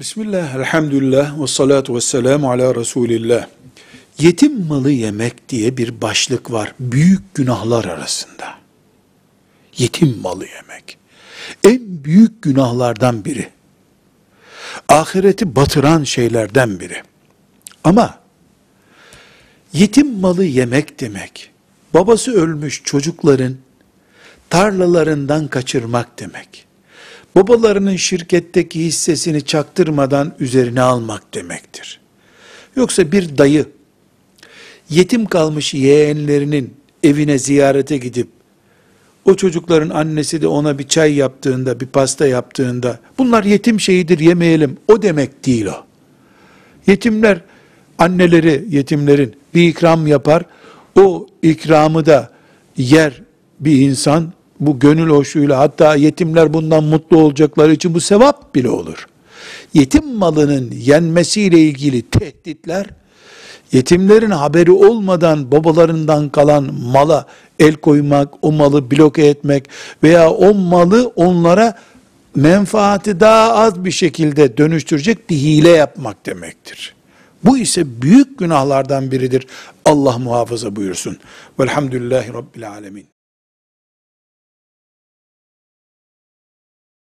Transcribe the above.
Bismillah, elhamdülillah, ve salatu ve selamu ala Resulillah. Yetim malı yemek diye bir başlık var büyük günahlar arasında. Yetim malı yemek. En büyük günahlardan biri. Ahireti batıran şeylerden biri. Ama yetim malı yemek demek, babası ölmüş çocukların tarlalarından kaçırmak demek babalarının şirketteki hissesini çaktırmadan üzerine almak demektir. Yoksa bir dayı yetim kalmış yeğenlerinin evine ziyarete gidip o çocukların annesi de ona bir çay yaptığında, bir pasta yaptığında bunlar yetim şeyidir yemeyelim o demek değil o. Yetimler anneleri yetimlerin bir ikram yapar. O ikramı da yer bir insan bu gönül hoşluğuyla hatta yetimler bundan mutlu olacakları için bu sevap bile olur. Yetim malının yenmesiyle ilgili tehditler, yetimlerin haberi olmadan babalarından kalan mala el koymak, o malı bloke etmek veya o malı onlara menfaati daha az bir şekilde dönüştürecek bir hile yapmak demektir. Bu ise büyük günahlardan biridir. Allah muhafaza buyursun. Velhamdülillahi Rabbil Alemin.